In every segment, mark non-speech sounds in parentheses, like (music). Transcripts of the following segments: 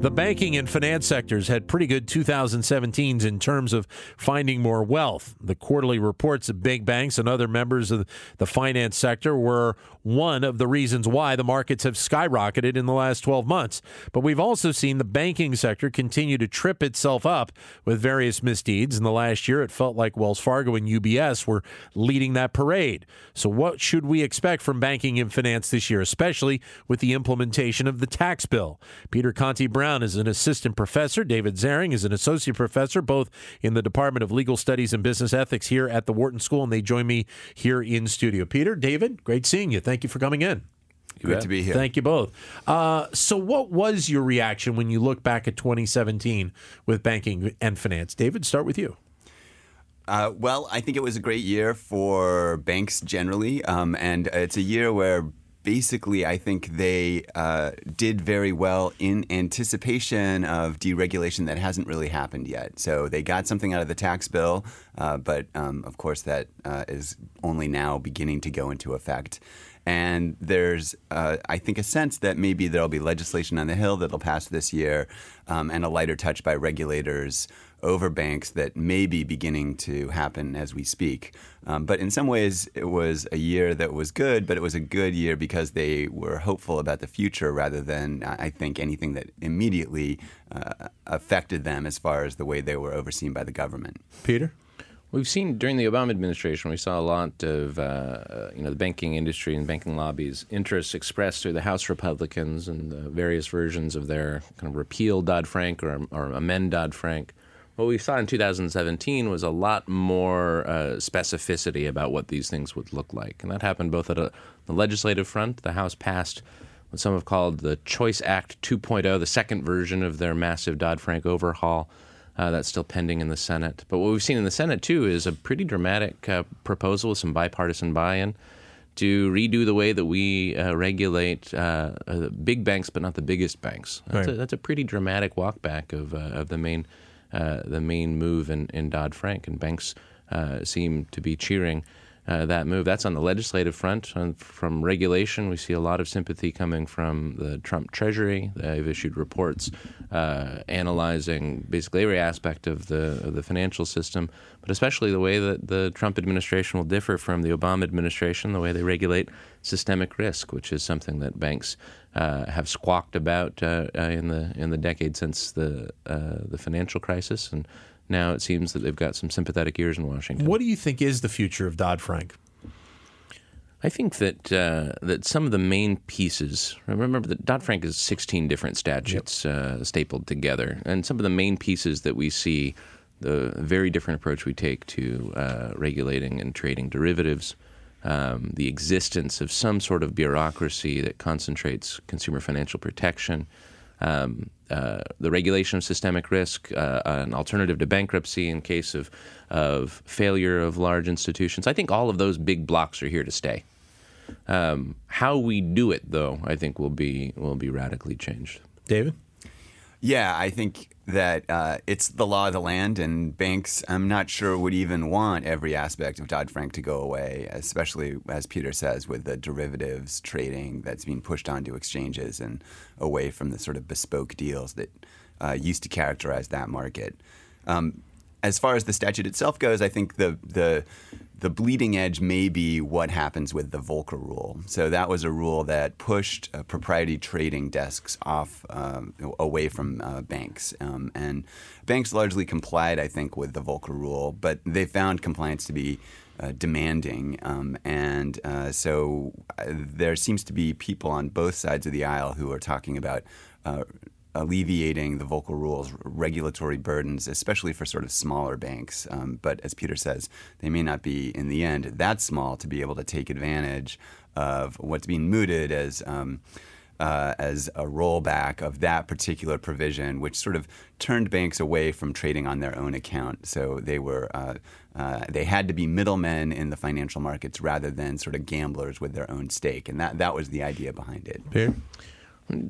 The banking and finance sectors had pretty good 2017s in terms of finding more wealth. The quarterly reports of big banks and other members of the finance sector were one of the reasons why the markets have skyrocketed in the last 12 months. But we've also seen the banking sector continue to trip itself up with various misdeeds. In the last year, it felt like Wells Fargo and UBS were leading that parade. So, what should we expect from banking and finance this year, especially with the implementation of the tax bill? Peter Conti Brown Brown is an assistant professor. David Zaring is an associate professor, both in the Department of Legal Studies and Business Ethics here at the Wharton School, and they join me here in studio. Peter, David, great seeing you. Thank you for coming in. Great to be here. Thank you both. Uh, so, what was your reaction when you look back at 2017 with banking and finance? David, start with you. Uh, well, I think it was a great year for banks generally, um, and it's a year where basically, I think they uh, did very well in anticipation of deregulation that hasn't really happened yet. So they got something out of the tax bill, uh, but um, of course, that uh, is only now beginning to go into effect. And there's, uh, I think, a sense that maybe there'll be legislation on the Hill that'll pass this year um, and a lighter touch by regulators over banks that may be beginning to happen as we speak. Um, but in some ways, it was a year that was good, but it was a good year because they were hopeful about the future rather than, I think, anything that immediately uh, affected them as far as the way they were overseen by the government. Peter? We've seen during the Obama administration, we saw a lot of uh, you know the banking industry and banking lobbies interests expressed through the House Republicans and the various versions of their kind of repeal Dodd Frank or, or amend Dodd Frank. What we saw in 2017 was a lot more uh, specificity about what these things would look like, and that happened both at a, the legislative front. The House passed what some have called the Choice Act 2.0, the second version of their massive Dodd Frank overhaul. Uh, that's still pending in the Senate. But what we've seen in the Senate, too, is a pretty dramatic uh, proposal with some bipartisan buy in to redo the way that we uh, regulate uh, uh, big banks, but not the biggest banks. That's, right. a, that's a pretty dramatic walkback of, uh, of the main uh, the main move in, in Dodd Frank, and banks uh, seem to be cheering uh, that move. That's on the legislative front. From regulation, we see a lot of sympathy coming from the Trump Treasury. They've issued reports uh, analyzing basically every aspect of the of the financial system, but especially the way that the Trump administration will differ from the Obama administration, the way they regulate systemic risk, which is something that banks uh, have squawked about uh, uh, in the in the decade since the uh, the financial crisis, and now it seems that they've got some sympathetic ears in Washington. What do you think is the future of Dodd Frank? I think that uh, that some of the main pieces. Remember that Dodd Frank is 16 different statutes yep. uh, stapled together, and some of the main pieces that we see, the very different approach we take to uh, regulating and trading derivatives, um, the existence of some sort of bureaucracy that concentrates consumer financial protection, um, uh, the regulation of systemic risk, uh, an alternative to bankruptcy in case of, of failure of large institutions. I think all of those big blocks are here to stay. Um, how we do it, though, I think will be will be radically changed. David. Yeah, I think that uh, it's the law of the land, and banks, I'm not sure, would even want every aspect of Dodd Frank to go away, especially, as Peter says, with the derivatives trading that's being pushed onto exchanges and away from the sort of bespoke deals that uh, used to characterize that market. Um, as far as the statute itself goes, I think the the the bleeding edge may be what happens with the Volcker rule. So that was a rule that pushed uh, propriety trading desks off um, away from uh, banks, um, and banks largely complied, I think, with the Volcker rule, but they found compliance to be uh, demanding, um, and uh, so uh, there seems to be people on both sides of the aisle who are talking about uh, alleviating the Volcker rules regulatory burdens, especially for sort of smaller banks. Um, but as Peter says, they may not be in the end that small to be able to take advantage of what's being mooted as. Um, uh, as a rollback of that particular provision, which sort of turned banks away from trading on their own account. So they were uh, uh, they had to be middlemen in the financial markets rather than sort of gamblers with their own stake, and that that was the idea behind it. Peter?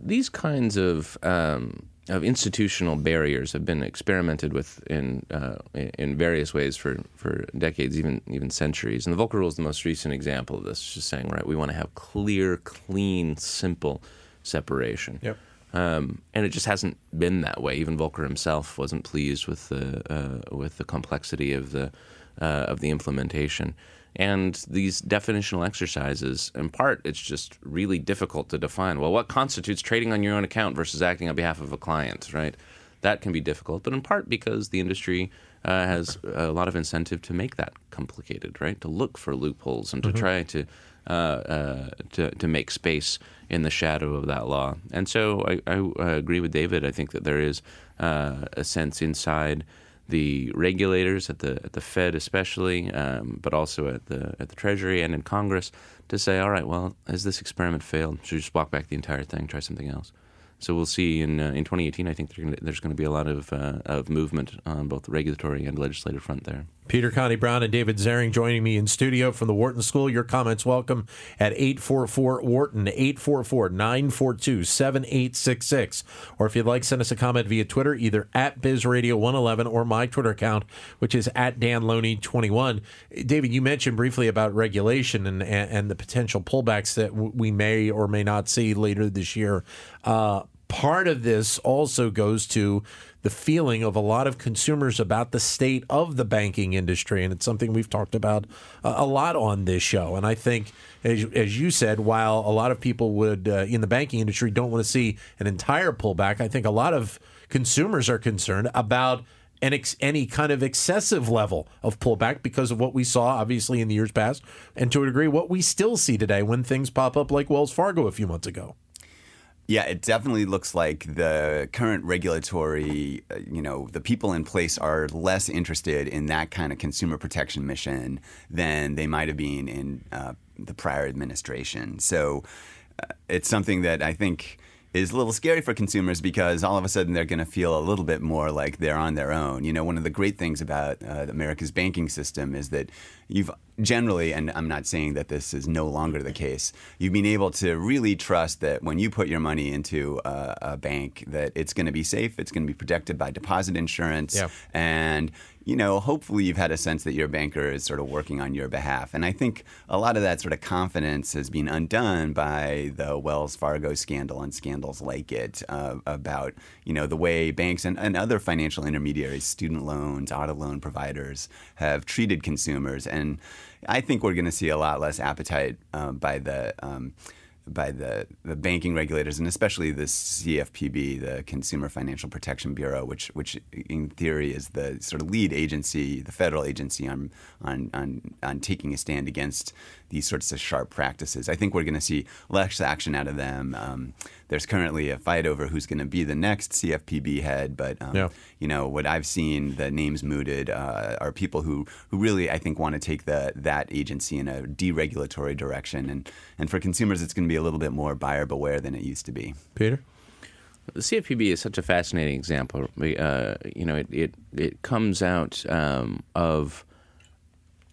These kinds of um, of institutional barriers have been experimented with in uh, in various ways for, for decades, even even centuries. And the Volcker Rule is the most recent example of this. Just saying, right, we want to have clear, clean, simple separation. Yep. Um, and it just hasn't been that way. Even Volcker himself wasn't pleased with the uh, with the complexity of the uh, of the implementation. And these definitional exercises, in part, it's just really difficult to define. Well, what constitutes trading on your own account versus acting on behalf of a client, right? That can be difficult, but in part because the industry uh, has a lot of incentive to make that complicated, right? To look for loopholes and to mm-hmm. try to, uh, uh, to to make space in the shadow of that law. And so I, I agree with David. I think that there is uh, a sense inside the regulators at the at the Fed, especially, um, but also at the at the Treasury and in Congress, to say, all right, well, has this experiment failed? Should we just walk back the entire thing, try something else? So we'll see in uh, in 2018. I think there's going to be a lot of uh, of movement on both the regulatory and legislative front there. Peter Conti Brown and David Zaring joining me in studio from the Wharton School. Your comments welcome at 844 Wharton, 844 942 7866. Or if you'd like, send us a comment via Twitter, either at BizRadio111 or my Twitter account, which is at DanLoney21. David, you mentioned briefly about regulation and, and the potential pullbacks that we may or may not see later this year. Uh, part of this also goes to the feeling of a lot of consumers about the state of the banking industry. And it's something we've talked about a lot on this show. And I think, as, as you said, while a lot of people would uh, in the banking industry don't want to see an entire pullback, I think a lot of consumers are concerned about ex- any kind of excessive level of pullback because of what we saw, obviously, in the years past, and to a degree, what we still see today when things pop up like Wells Fargo a few months ago. Yeah, it definitely looks like the current regulatory, uh, you know, the people in place are less interested in that kind of consumer protection mission than they might have been in uh, the prior administration. So uh, it's something that I think is a little scary for consumers because all of a sudden they're going to feel a little bit more like they're on their own. You know, one of the great things about uh, America's banking system is that you've generally, and I'm not saying that this is no longer the case, you've been able to really trust that when you put your money into a, a bank, that it's going to be safe, it's going to be protected by deposit insurance, yeah. and you know, hopefully you've had a sense that your banker is sort of working on your behalf. And I think a lot of that sort of confidence has been undone by the Wells Fargo scandal and scandals like it uh, about, you know, the way banks and, and other financial intermediaries, student loans, auto loan providers have treated consumers. And I think we're going to see a lot less appetite uh, by the um, by the, the banking regulators and especially the CFPB, the Consumer Financial Protection Bureau, which which in theory is the sort of lead agency, the federal agency on on on, on taking a stand against these sorts of sharp practices. I think we're going to see less action out of them. Um, there's currently a fight over who's going to be the next CFPB head, but um, yeah. you know what I've seen, the names mooted uh, are people who who really I think want to take the that agency in a deregulatory direction, and and for consumers it's going to be a little bit more buyer beware than it used to be. Peter. The CFPB is such a fascinating example. Uh, you know, it it, it comes out um, of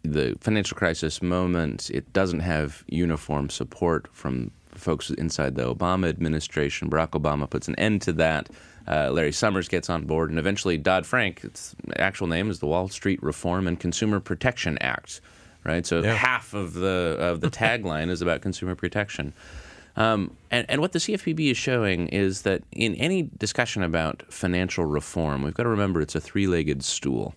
the financial crisis moment. It doesn't have uniform support from folks inside the Obama administration. Barack Obama puts an end to that. Uh, Larry Summers gets on board, and eventually Dodd Frank, its actual name is the Wall Street Reform and Consumer Protection Act, right? So yeah. half of the of the tagline is about consumer protection. Um, and, and what the CFPB is showing is that in any discussion about financial reform, we've got to remember it's a three-legged stool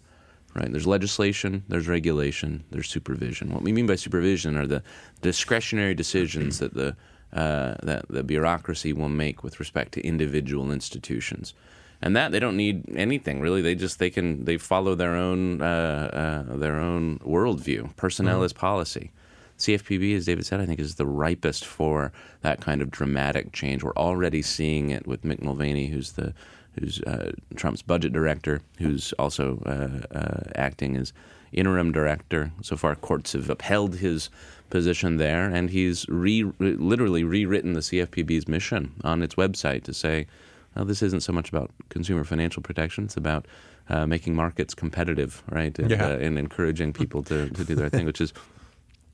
right? There's legislation, there's regulation, there's supervision. What we mean by supervision are the discretionary decisions that the uh, that the bureaucracy will make with respect to individual institutions. And that they don't need anything really. They just they can they follow their own uh, uh, their own worldview. Personnel mm-hmm. is policy. CFPB, as David said, I think is the ripest for that kind of dramatic change. We're already seeing it with Mick Mulvaney, who's the who's uh, Trump's budget director, who's also uh, uh, acting as interim director. So far, courts have upheld his position there, and he's re, literally rewritten the CFPB's mission on its website to say, well, this isn't so much about consumer financial protection; it's about uh, making markets competitive, right, and, yeah. uh, and encouraging people to, to do their thing, which is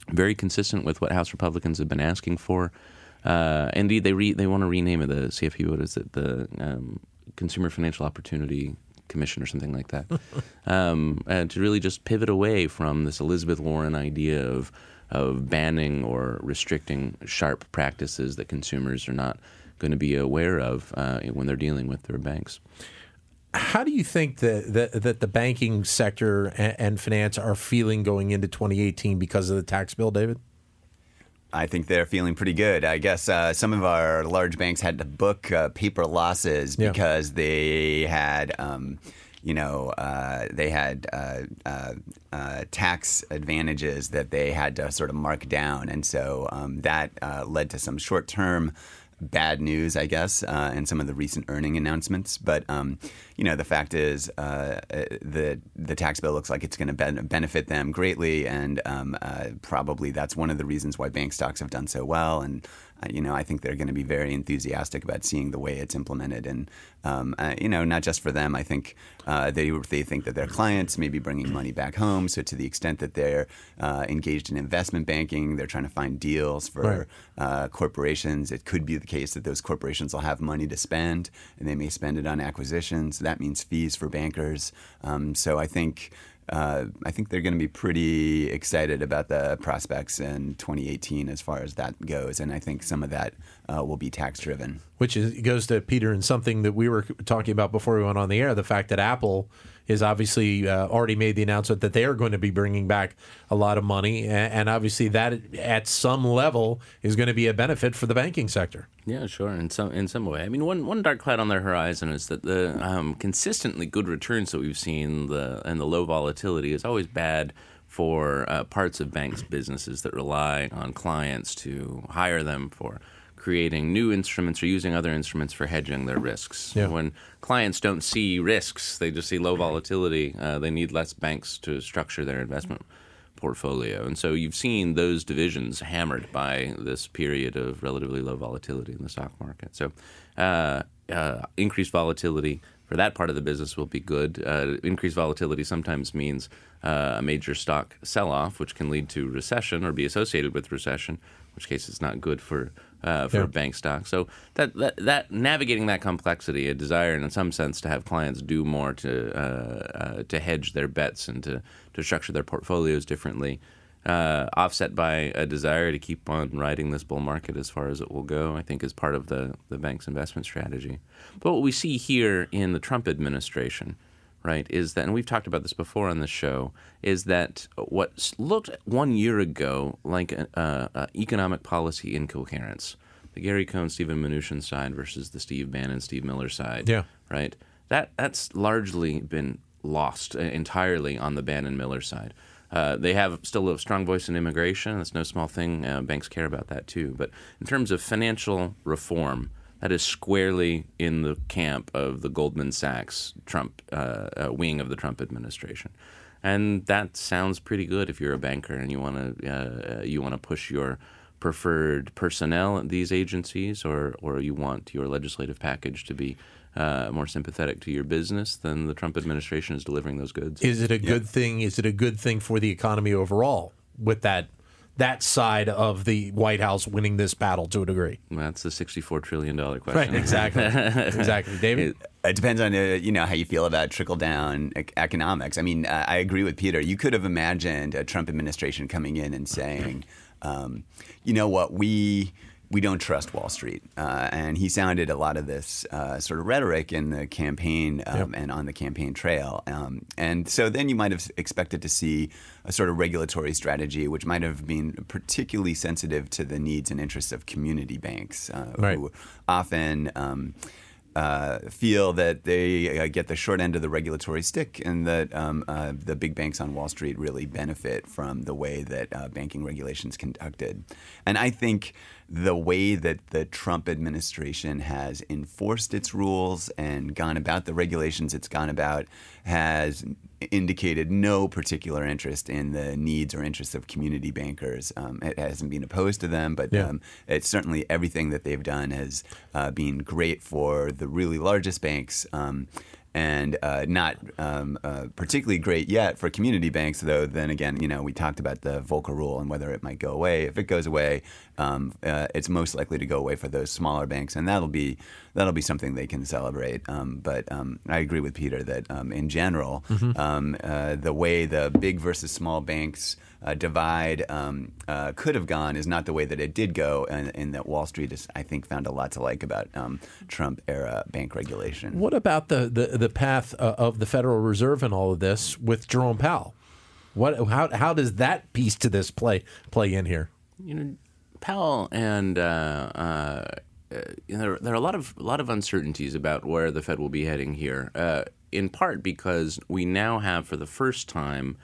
very consistent with what House Republicans have been asking for. Uh, indeed, they re- they want to rename it the CFPB. What is it? The um, Consumer Financial Opportunity Commission or something like that. (laughs) um, and to really just pivot away from this Elizabeth Warren idea of of banning or restricting sharp practices that consumers are not going to be aware of uh, when they're dealing with their banks. How do you think that, that, that the banking sector and, and finance are feeling going into 2018 because of the tax bill, David? I think they're feeling pretty good. I guess uh, some of our large banks had to book uh, paper losses Yeah. because they had, um, you know, uh, they had uh, uh, uh, tax advantages that they had to sort of mark down, and so um, that uh, led to some short-term bad news, I guess, uh, in some of the recent earning announcements. But um, you know, the fact is, uh, the the tax bill looks like it's going to ben- benefit them greatly, and um, uh, probably that's one of the reasons why bank stocks have done so well. And uh, you know, I think they're going to be very enthusiastic about seeing the way it's implemented, and um, uh, you know, not just for them. I think uh, they they think that their clients may be bringing money back home. So to the extent that they're uh, engaged in investment banking, they're trying to find deals for Right. uh, corporations. It could be the case that those corporations will have money to spend, and they may spend it on acquisitions. That means fees for bankers. Um, so I think. Uh, I think they're going to be pretty excited about the prospects in 2018 as far as that goes, and I think some of that uh, will be tax driven. which is goes to Peter and something that we were talking about before we went on the air. The fact that Apple is obviously uh, already made the announcement that they are going to be bringing back a lot of money, and obviously that at some level is going to be a benefit for the banking sector. Yeah, sure. In some in some way, I mean, one one dark cloud on the horizon is that the um, consistently good returns that we've seen, the and the low volatility is always bad for uh, parts of banks' businesses that rely on clients to hire them for creating new instruments or using other instruments for hedging their risks. Yeah. When clients don't see risks, they just see low volatility. Uh, they need less banks to structure their investment portfolio. And so you've seen those divisions hammered by this period of relatively low volatility in the stock market. So uh, uh, increased volatility for that part of the business will be good. Uh, increased volatility sometimes means uh, a major stock sell off, which can lead to recession or be associated with recession, in which case it's not good for. Uh, for Yeah. bank stock, so that, that that navigating that complexity, a desire, in some sense, to have clients do more to uh, uh, to hedge their bets and to to structure their portfolios differently, uh, offset by a desire to keep on riding this bull market as far as it will go, I think is part of the, the bank's investment strategy. But what we see here in the Trump administration, right, is that, and we've talked about this before on the show, is that what looked one year ago like uh, uh, economic policy incoherence, the Gary Cohn, Steven Mnuchin side versus the Steve Bannon, Steve Miller side, Yeah. right? That that's largely been lost uh, entirely on the Bannon Miller side. Uh, they have still a strong voice in immigration. That's no small thing. Uh, banks care about that too. But in terms of financial reform, that is squarely in the camp of the Goldman Sachs Trump uh, uh, wing of the Trump administration, and that sounds pretty good if you're a banker and you want to uh, you want to push your preferred personnel at these agencies, or or you want your legislative package to be uh, more sympathetic to your business, then the Trump administration is delivering those goods. Is it a good thing? Is it a good thing for the economy overall with that that side of the White House winning this battle to a degree? That's the sixty-four trillion dollar question. Right. question. Exactly. (laughs) exactly. David. It depends on uh, you know how you feel about trickle down ec- economics. I mean, uh, I agree with Peter. You could have imagined a Trump administration coming in and saying, um, you know what, we we don't trust Wall Street, uh, and he sounded a lot of this uh, sort of rhetoric in the campaign um, and on the campaign trail. Um, and so then you might have expected to see a sort of regulatory strategy, which might have been particularly sensitive to the needs and interests of community banks, uh, Right. who often. Um, uh, feel that they uh, get the short end of the regulatory stick and that um, uh, the big banks on Wall Street really benefit from the way that uh, banking regulations conducted. And I think the way that the Trump administration has enforced its rules and gone about the regulations it's gone about has indicated no particular interest in the needs or interests of community bankers. Um, it hasn't been opposed to them, but Yeah. um, it's certainly everything that they've done has uh, been great for the really largest banks. Um, and uh, not um, uh, particularly great yet for community banks. Though then again, you know, we talked about the Volcker rule and whether it might go away. If it goes away, um, uh, it's most likely to go away for those smaller banks, and that'll be that'll be something they can celebrate. Um, but um, I agree with Peter that um, in general, mm-hmm. Um, uh, the way the big versus small banks uh, divide um, uh, could have gone is not the way that it did go, and, and that Wall Street is, I think, found a lot to like about um, Trump era bank regulation. What about the the, the path uh, of the Federal Reserve and all of this with Jerome Powell? What how how does that piece to this play play in here? You know, Powell and. Uh, uh, you know, there, there, are a lot of a lot of uncertainties about where the Fed will be heading here. Uh, in part because we now have, for the first time,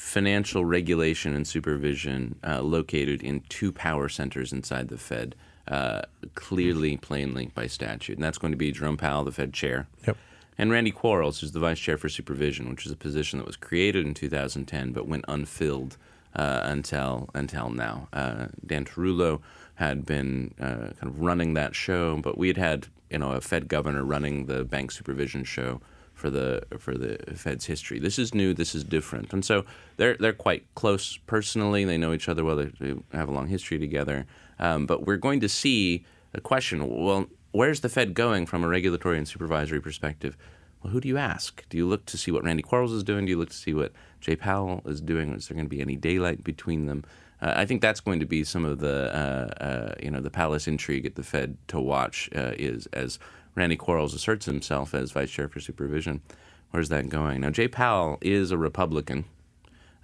financial regulation and supervision uh, located in two power centers inside the Fed, uh, clearly, plainly by statute. And that's going to be Jerome Powell, the Fed chair. Yep. And Randy Quarles, who's the vice chair for supervision, which is a position that was created in 2010 but went unfilled uh, until until now. Uh, Dan Tarullo had been uh, kind of running that show, but we had had you know a Fed governor running the bank supervision show for the for the Fed's history. This is new. This is different, and so they're they're quite close personally. They know each other well. They, have a long history together. Um, but we're going to see a question. Well, where's the Fed going from a regulatory and supervisory perspective? Well, who do you ask? Do you look to see what Randy Quarles is doing? Do you look to see what Jay Powell is doing? Is there going to be any daylight between them? Uh, I think that's going to be some of the uh, uh, you know the palace intrigue at the Fed to watch uh, is as Randy Quarles asserts himself as vice chair for supervision. Where's that going? Now, Jay Powell is a Republican.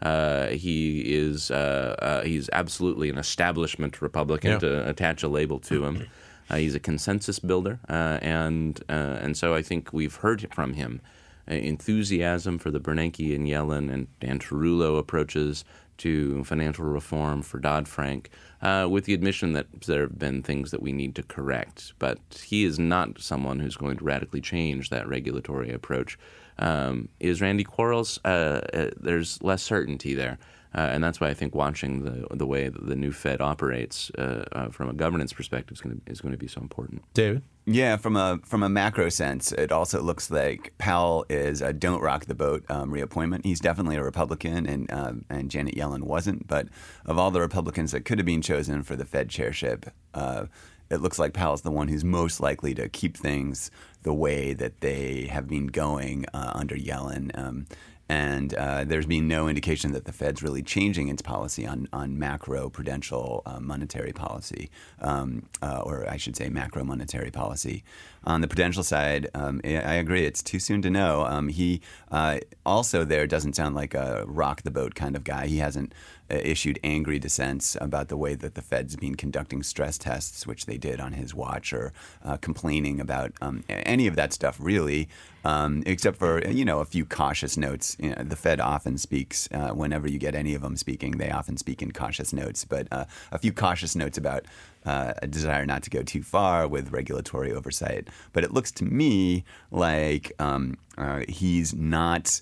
Uh, he is uh, uh, he's absolutely an establishment Republican yeah. to attach a label to him. Uh, he's a consensus builder, uh, and uh, and so I think we've heard from him enthusiasm for the Bernanke and Yellen and Dan Tarullo approaches to financial reform for Dodd Frank uh, with the admission that there have been things that we need to correct. But he is not someone who's going to radically change that regulatory approach. Um, is Randy Quarles? Uh, uh, there's less certainty there. Uh, and that's why I think watching the the way that the new Fed operates uh, uh, from a governance perspective is going to is going to be so important. David. Yeah, from a from a macro sense, it also looks like Powell is a don't rock the boat um, reappointment. He's definitely a Republican, and um, and Janet Yellen wasn't. But of all the Republicans that could have been chosen for the Fed chairship, uh, it looks like Powell's the one who's most likely to keep things the way that they have been going uh, under Yellen. Um, and uh, there's been no indication that the Fed's really changing its policy on, on macro prudential uh, monetary policy, um, uh, or I should say macro monetary policy. On the prudential side, um, I agree, it's too soon to know. Um, he uh, also there doesn't sound like a rock the boat kind of guy. He hasn't issued angry dissents about the way that the Fed's been conducting stress tests, which they did on his watch, or uh, complaining about um, any of that stuff, really, um, except for you know a few cautious notes. You know, the Fed often speaks uh, whenever you get any of them speaking, they often speak in cautious notes, but uh, a few cautious notes about uh, a desire not to go too far with regulatory oversight. But it looks to me like um, uh, he's not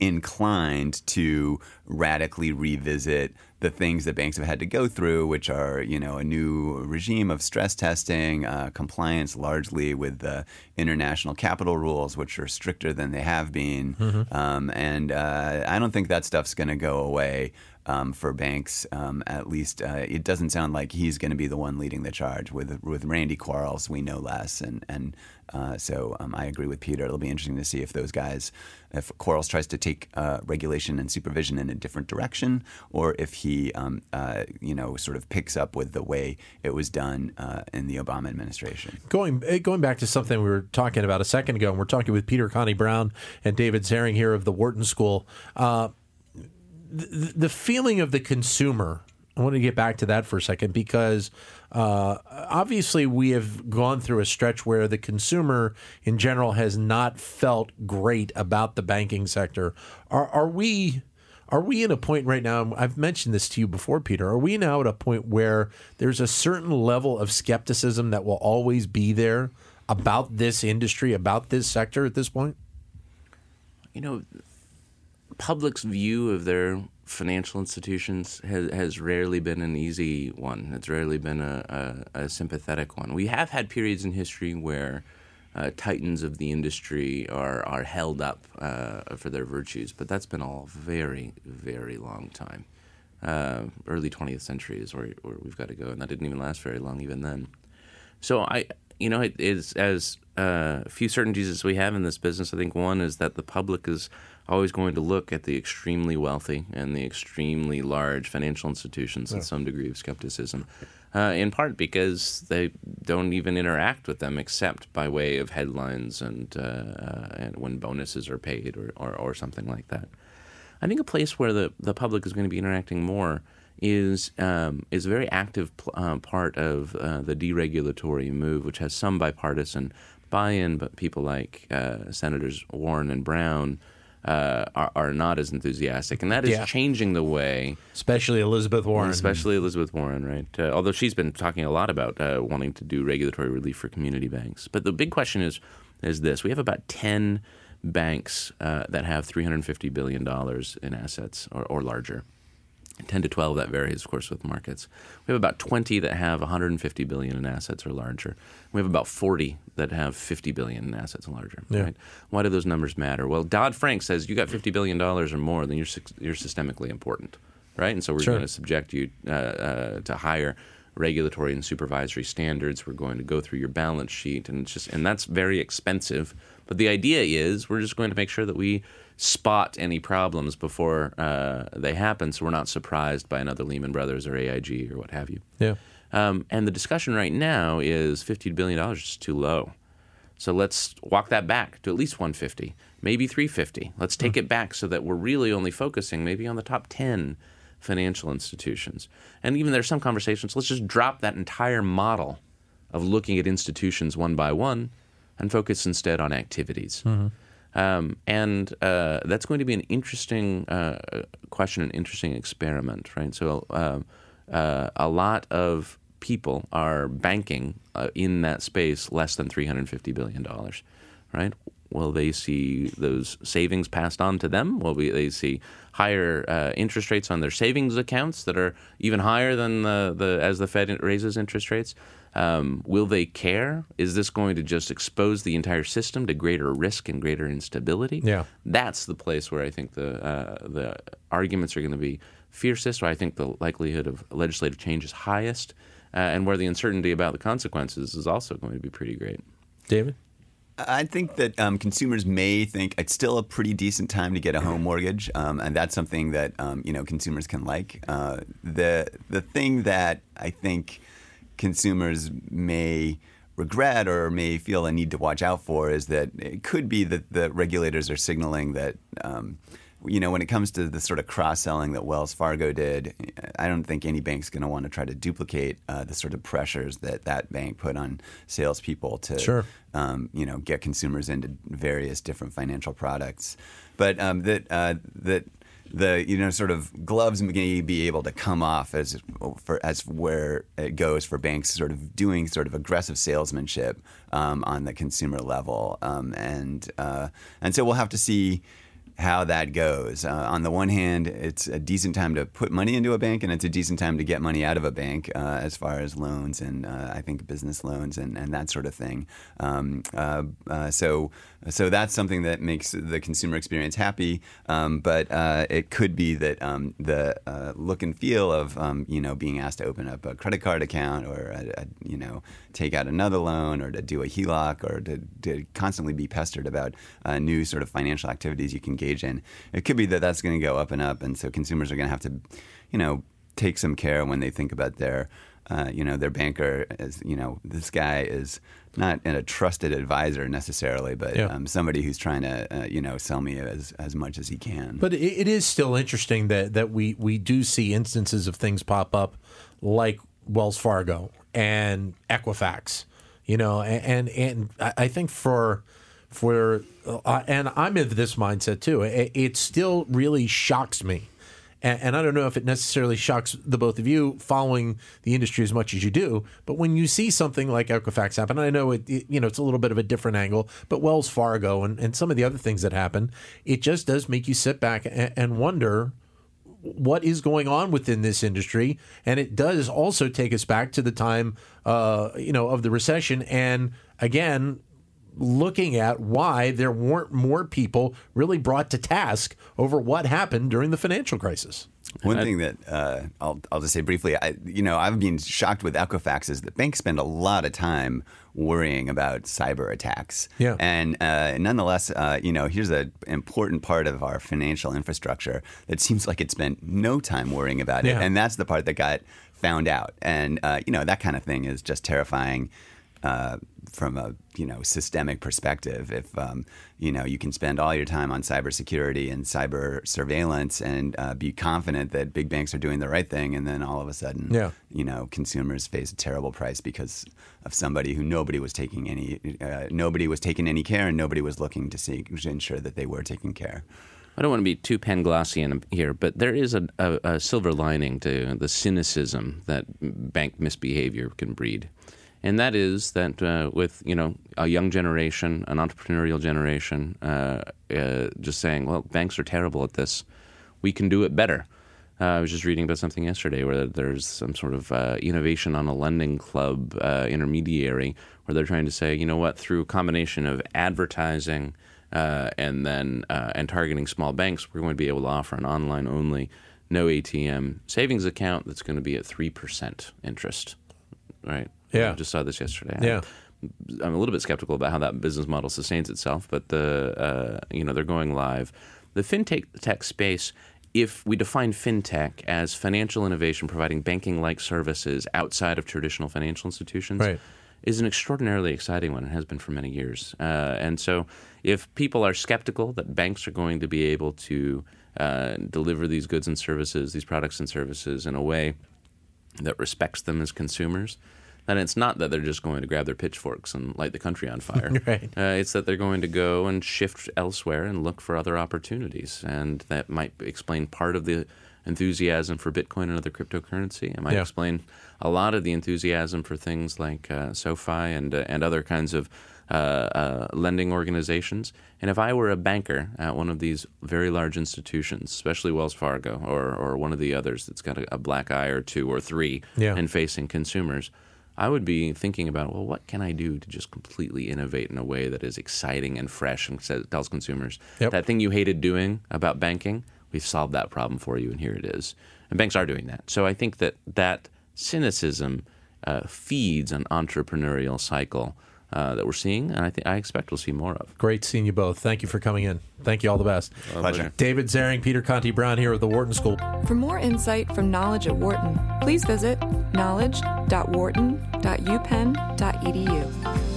inclined to radically revisit the things that banks have had to go through, which are, you know, a new regime of stress testing, uh, compliance largely with the international capital rules, which are stricter than they have been. Mm-hmm. Um, and uh, I don't think that stuff's going to go away um, for banks. Um, at least uh, it doesn't sound like he's going to be the one leading the charge. With with Randy Quarles, we know less, and and uh, so um, I agree with Peter. It'll be interesting to see if those guys, if Quarles tries to take uh, regulation and supervision in a different direction, or if he, um, uh, you know, sort of picks up with the way it was done uh, in the Obama administration. Going eh, going back to something we were talking about a second ago, and we're talking with Peter Conti Brown and David Zaring here of the Wharton School. The, the feeling of the consumer. I want to get back to that for a second because uh, obviously we have gone through a stretch where the consumer in general has not felt great about the banking sector. Are, are we? Are we in a point right now? I've mentioned this to you before, Peter. Are we now at a point where there's a certain level of skepticism that will always be there about this industry, about this sector at this point? You know, public's view of their financial institutions has, has rarely been an easy one. It's rarely been a, a, a sympathetic one. We have had periods in history where uh, titans of the industry are are held up uh, for their virtues, but that's been all very very long time. Uh, early 20th century is where, where we've got to go, and that didn't even last very long even then. So I, you know, it is as uh, a few certainties as we have in this business. I think one is that the public is always going to look at the extremely wealthy and the extremely large financial institutions with some degree of skepticism. Uh, in part because they don't even interact with them except by way of headlines and, uh, uh, and when bonuses are paid or, or, or, something like that. I think a place where the, the public is going to be interacting more is um, is a very active uh, part of uh, the deregulatory move, which has some bipartisan buy-in, but people like uh, Senators Warren and Brown uh, are, are, not as enthusiastic, and that is yeah. changing the way. Especially Elizabeth Warren. Especially Elizabeth Warren, right? Uh, although she's been talking a lot about uh, wanting to do regulatory relief for community banks. But the big question is is this: we have about ten banks uh, that have three hundred fifty billion dollars in assets or, or larger. 10 to 12 that varies of course with markets. We have about 20 that have 150 billion in assets or larger. We have about 40 that have 50 billion in assets or larger yeah. right? Why do those numbers matter? Well dodd-frank says you got 50 billion dollars or more then you're you're systemically important right? And so we're sure. going to subject you uh, uh, to higher regulatory and supervisory standards. We're going to go through your balance sheet and it's just and that's very expensive. But the idea is we're just going to make sure that we spot any problems before uh, they happen, so we're not surprised by another Lehman Brothers or AIG or what have you. Yeah. Um, and the discussion right now is fifty billion dollars is too low. So let's walk that back to at least 150, maybe 350. Let's take mm. it back so that we're really only focusing maybe on the top 10 financial institutions. And even there's some conversations, let's just drop that entire model of looking at institutions one by one and focus instead on activities. Mm-hmm. Um, and uh, that's going to be an interesting uh, question, an interesting experiment, right? So, uh, uh a lot of people are banking uh, in that space less than $350 billion, right? Will they see those savings passed on to them? Will they see higher uh, interest rates on their savings accounts that are even higher than the, the as the Fed raises interest rates? Um, will they care? Is this going to just expose the entire system to greater risk and greater instability? Yeah, that's the place where I think the uh, the arguments are going to be fiercest, where I think the likelihood of legislative change is highest, uh, and where the uncertainty about the consequences is also going to be pretty great. David. I think that um, consumers may think it's still a pretty decent time to get a home mortgage, um, and that's something that um, you know consumers can like. Uh, the the thing that I think consumers may regret or may feel a need to watch out for is that it could be that the regulators are signaling that. Um, you know, when it comes to the sort of cross selling that Wells Fargo did, I don't think any bank's going to want to try to duplicate uh, the sort of pressures that that bank put on salespeople to, sure. um, you know, get consumers into various different financial products. But um, that uh, that the you know sort of gloves may be able to come off as for as where it goes for banks sort of doing sort of aggressive salesmanship um, on the consumer level um, and uh, and so we'll have to see how that goes. Uh, on the one hand, it's a decent time to put money into a bank, and it's a decent time to get money out of a bank uh, as far as loans and uh, I think business loans and, and that sort of thing. Um, uh, uh, so so that's something that makes the consumer experience happy. Um, but uh, it could be that um, the look and feel of um, you know being asked to open up a credit card account or a, a, you know take out another loan or to do a HELOC or to, to constantly be pestered about new sort of financial activities you can engage in. It could be that that's going to go up and up, and so consumers are going to have to, you know, take some care when they think about their, uh, you know, their banker is, you know, this guy is not a trusted advisor necessarily, but yeah. um, somebody who's trying to, uh, you know, sell me as, as much as he can. But it, it is still interesting that that we we do see instances of things pop up like Wells Fargo and Equifax, you know, and and, and I think for for uh, and I'm in this mindset too. It, it still really shocks me, and, and, I don't know if it necessarily shocks the both of you following the industry as much as you do. But when you see something like Equifax happen, I know it, it you know it's a little bit of a different angle, but Wells Fargo and, and some of the other things that happen, it just does make you sit back and, and wonder what is going on within this industry, and it does also take us back to the time, uh, you know, of the recession. And again, looking at why there weren't more people really brought to task over what happened during the financial crisis. One thing that uh, I'll, I'll just say briefly, I, you know, I've been shocked with Equifax is that banks spend a lot of time worrying about cyber attacks. Yeah. And uh, nonetheless, uh, you know, here's an important part of our financial infrastructure that seems like it spent no time worrying about it. Yeah. And that's the part that got found out. And, uh, you know, that kind of thing is just terrifying. Uh, from a you know systemic perspective, if um, you know you can spend all your time on cybersecurity and cyber surveillance and uh, be confident that big banks are doing the right thing, and then all of a sudden, Yeah. you know, consumers face a terrible price because of somebody who nobody was taking any uh, nobody was taking any care, and nobody was looking to see to ensure that they were taking care. I don't want to be too Panglossian here, but there is a, a, a silver lining to the cynicism that bank misbehavior can breed. And that is that uh, with you know a young generation, an entrepreneurial generation, uh, uh, just saying, "Well, banks are terrible at this. We can do it better." Uh, I was just reading about something yesterday where there's some sort of uh, innovation on a lending club uh, intermediary where they're trying to say, you know what, through a combination of advertising and then and targeting small banks, we're going to be able to offer an online only, no ATM savings account that's going to be at three percent interest. Right. Yeah. I just saw this yesterday. Yeah. I'm a little bit skeptical about how that business model sustains itself, but the uh, you know they're going live. The fintech tech space, if we define fintech as financial innovation providing banking-like services outside of traditional financial institutions, Right. is an extraordinarily exciting one. It has been for many years. Uh, and so, if people are skeptical that banks are going to be able to uh, deliver these goods and services, these products and services in a way that respects them as consumers, then it's not that they're just going to grab their pitchforks and light the country on fire. (laughs) Right. Uh, it's that they're going to go and shift elsewhere and look for other opportunities. And that might explain part of the enthusiasm for Bitcoin and other cryptocurrency. It might Yeah. explain a lot of the enthusiasm for things like uh, SoFi and, uh, and other kinds of uh, uh, lending organizations. And if I were a banker at one of these very large institutions, especially Wells Fargo or, or one of the others that's got a, a black eye or two or three Yeah. and facing consumers, I would be thinking about, well, what can I do to just completely innovate in a way that is exciting and fresh and tells consumers Yep. that thing you hated doing about banking, we've solved that problem for you, and here it is. And banks are doing that. So I think that that cynicism uh, feeds an entrepreneurial cycle uh, that we're seeing, and I, think I expect we'll see more of. Great seeing you both. Thank you for coming in. Thank you. All the best. Pleasure. David Zaring, Peter Conti Brown here at the Wharton School. For more insight from Knowledge at Wharton, please visit knowledge.wharton.upenn.edu.